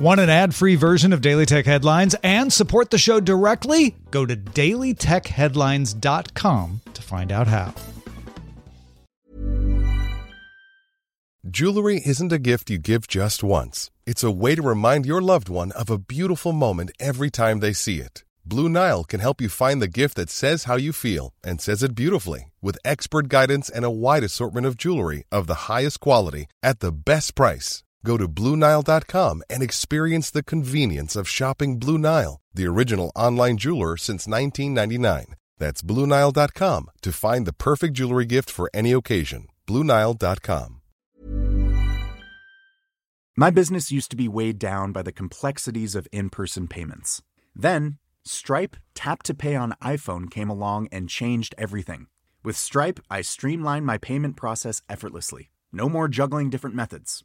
Want an ad free version of Daily Tech Headlines and support the show directly? Go to dailytechheadlines.com to find out how. Jewelry isn't a gift you give just once, it's a way to remind your loved one of a beautiful moment every time they see it. Blue Nile can help you find the gift that says how you feel and says it beautifully with expert guidance and a wide assortment of jewelry of the highest quality at the best price. Go to BlueNile.com and experience the convenience of shopping Blue Nile, the original online jeweler since 1999. That's BlueNile.com to find the perfect jewelry gift for any occasion. BlueNile.com. My business used to be weighed down by the complexities of in person payments. Then, Stripe Tap to Pay on iPhone came along and changed everything. With Stripe, I streamlined my payment process effortlessly. No more juggling different methods.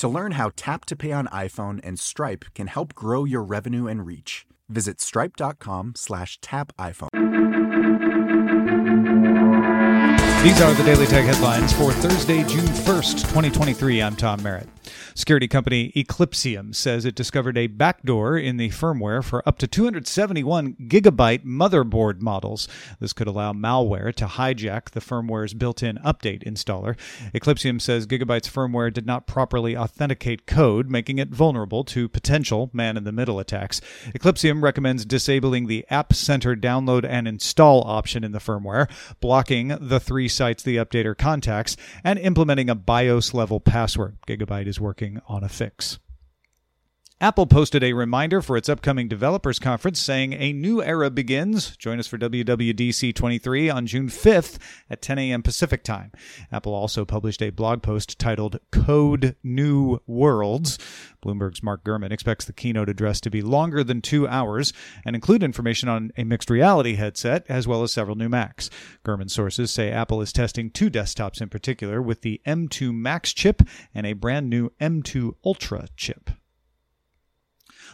To learn how Tap to Pay on iPhone and Stripe can help grow your revenue and reach, visit stripe.com slash tap iPhone. These are the Daily Tech headlines for Thursday, June 1st, 2023. I'm Tom Merritt. Security company Eclypsium says it discovered a backdoor in the firmware for up to 271 Gigabyte motherboard models. This could allow malware to hijack the firmware's built in update installer. Eclypsium says Gigabyte's firmware did not properly authenticate code, making it vulnerable to potential man in the middle attacks. Eclypsium recommends disabling the App Center download and install option in the firmware, blocking the three sites the updater contacts, and implementing a BIOS level password. Gigabyte is working on a fix. Apple posted a reminder for its upcoming developers conference saying a new era begins. Join us for WWDC 23 on June 5th at 10 a.m. Pacific time. Apple also published a blog post titled Code New Worlds. Bloomberg's Mark Gurman expects the keynote address to be longer than two hours and include information on a mixed reality headset as well as several new Macs. Gurman sources say Apple is testing two desktops in particular with the M2 Max chip and a brand new M2 Ultra chip.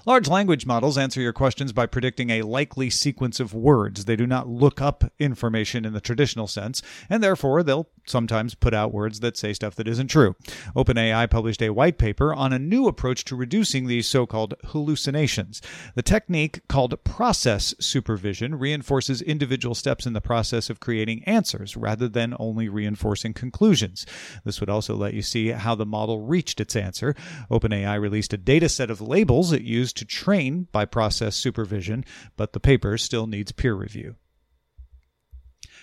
Large language models answer your questions by predicting a likely sequence of words. They do not look up information in the traditional sense, and therefore they'll sometimes put out words that say stuff that isn't true. OpenAI published a white paper on a new approach to reducing these so called hallucinations. The technique, called process supervision, reinforces individual steps in the process of creating answers rather than only reinforcing conclusions. This would also let you see how the model reached its answer. OpenAI released a data set of labels it used to train by process supervision, but the paper still needs peer review.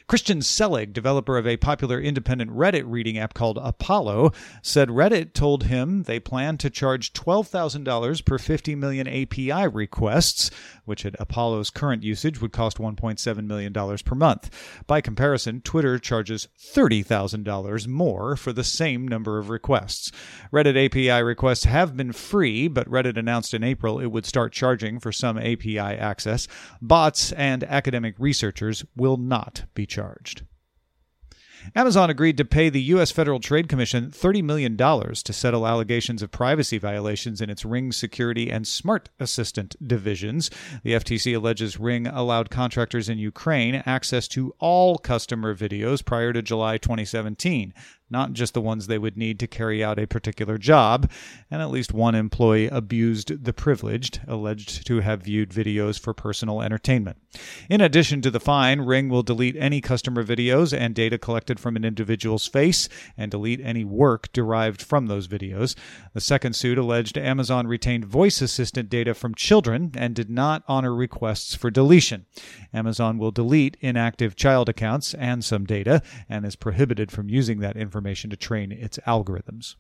Christian Selig, developer of a popular independent Reddit reading app called Apollo, said Reddit told him they plan to charge $12,000 per 50 million API requests, which at Apollo's current usage would cost $1.7 million per month. By comparison, Twitter charges $30,000 more for the same number of requests. Reddit API requests have been free, but Reddit announced in April it would start charging for some API access. Bots and academic researchers will not be charged. Amazon agreed to pay the U.S. Federal Trade Commission $30 million to settle allegations of privacy violations in its Ring Security and Smart Assistant divisions. The FTC alleges Ring allowed contractors in Ukraine access to all customer videos prior to July 2017, not just the ones they would need to carry out a particular job, and at least one employee abused the privileged, alleged to have viewed videos for personal entertainment. In addition to the fine, Ring will delete any customer videos and data collected from an individual's face and delete any work derived from those videos. The second suit alleged Amazon retained voice assistant data from children and did not honor requests for deletion. Amazon will delete inactive child accounts and some data and is prohibited from using that information to train its algorithms.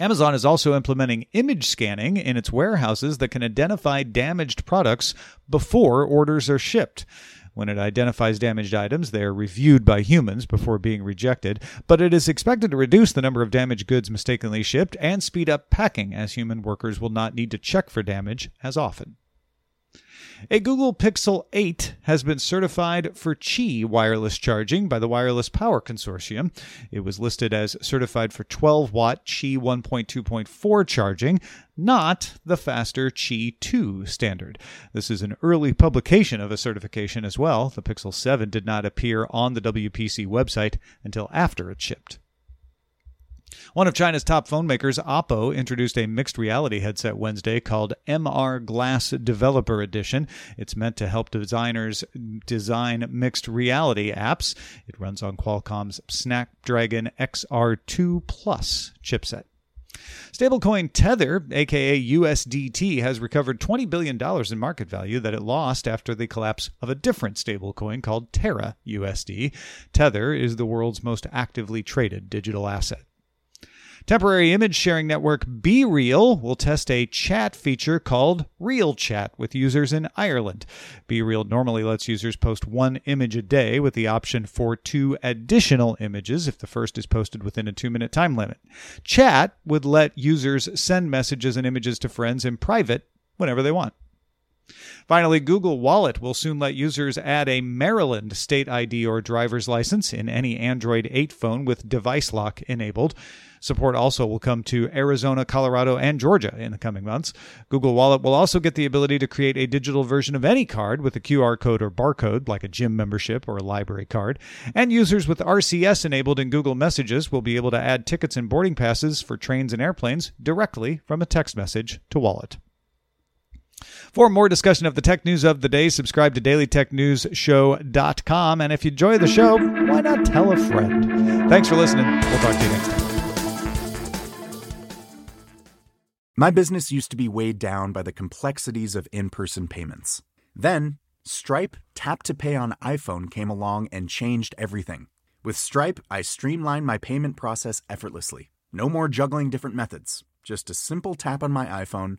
Amazon is also implementing image scanning in its warehouses that can identify damaged products before orders are shipped. When it identifies damaged items, they are reviewed by humans before being rejected, but it is expected to reduce the number of damaged goods mistakenly shipped and speed up packing, as human workers will not need to check for damage as often. A Google Pixel 8 has been certified for Qi wireless charging by the Wireless Power Consortium. It was listed as certified for 12 watt Qi 1.2.4 charging, not the faster Qi 2 standard. This is an early publication of a certification as well. The Pixel 7 did not appear on the WPC website until after it shipped. One of China's top phone makers, Oppo, introduced a mixed reality headset Wednesday called MR Glass Developer Edition. It's meant to help designers design mixed reality apps. It runs on Qualcomm's Snapdragon XR2 Plus chipset. Stablecoin Tether, aka USDT, has recovered $20 billion in market value that it lost after the collapse of a different stablecoin called Terra USD. Tether is the world's most actively traded digital asset. Temporary image sharing network BeReal will test a chat feature called Real Chat with users in Ireland. BeReal normally lets users post one image a day with the option for two additional images if the first is posted within a two minute time limit. Chat would let users send messages and images to friends in private whenever they want. Finally, Google Wallet will soon let users add a Maryland state ID or driver's license in any Android 8 phone with device lock enabled. Support also will come to Arizona, Colorado, and Georgia in the coming months. Google Wallet will also get the ability to create a digital version of any card with a QR code or barcode, like a gym membership or a library card. And users with RCS enabled in Google Messages will be able to add tickets and boarding passes for trains and airplanes directly from a text message to Wallet. For more discussion of the tech news of the day, subscribe to dailytechnewsshow.com. And if you enjoy the show, why not tell a friend? Thanks for listening. We'll talk to you next time. My business used to be weighed down by the complexities of in person payments. Then, Stripe Tap to Pay on iPhone came along and changed everything. With Stripe, I streamlined my payment process effortlessly. No more juggling different methods, just a simple tap on my iPhone,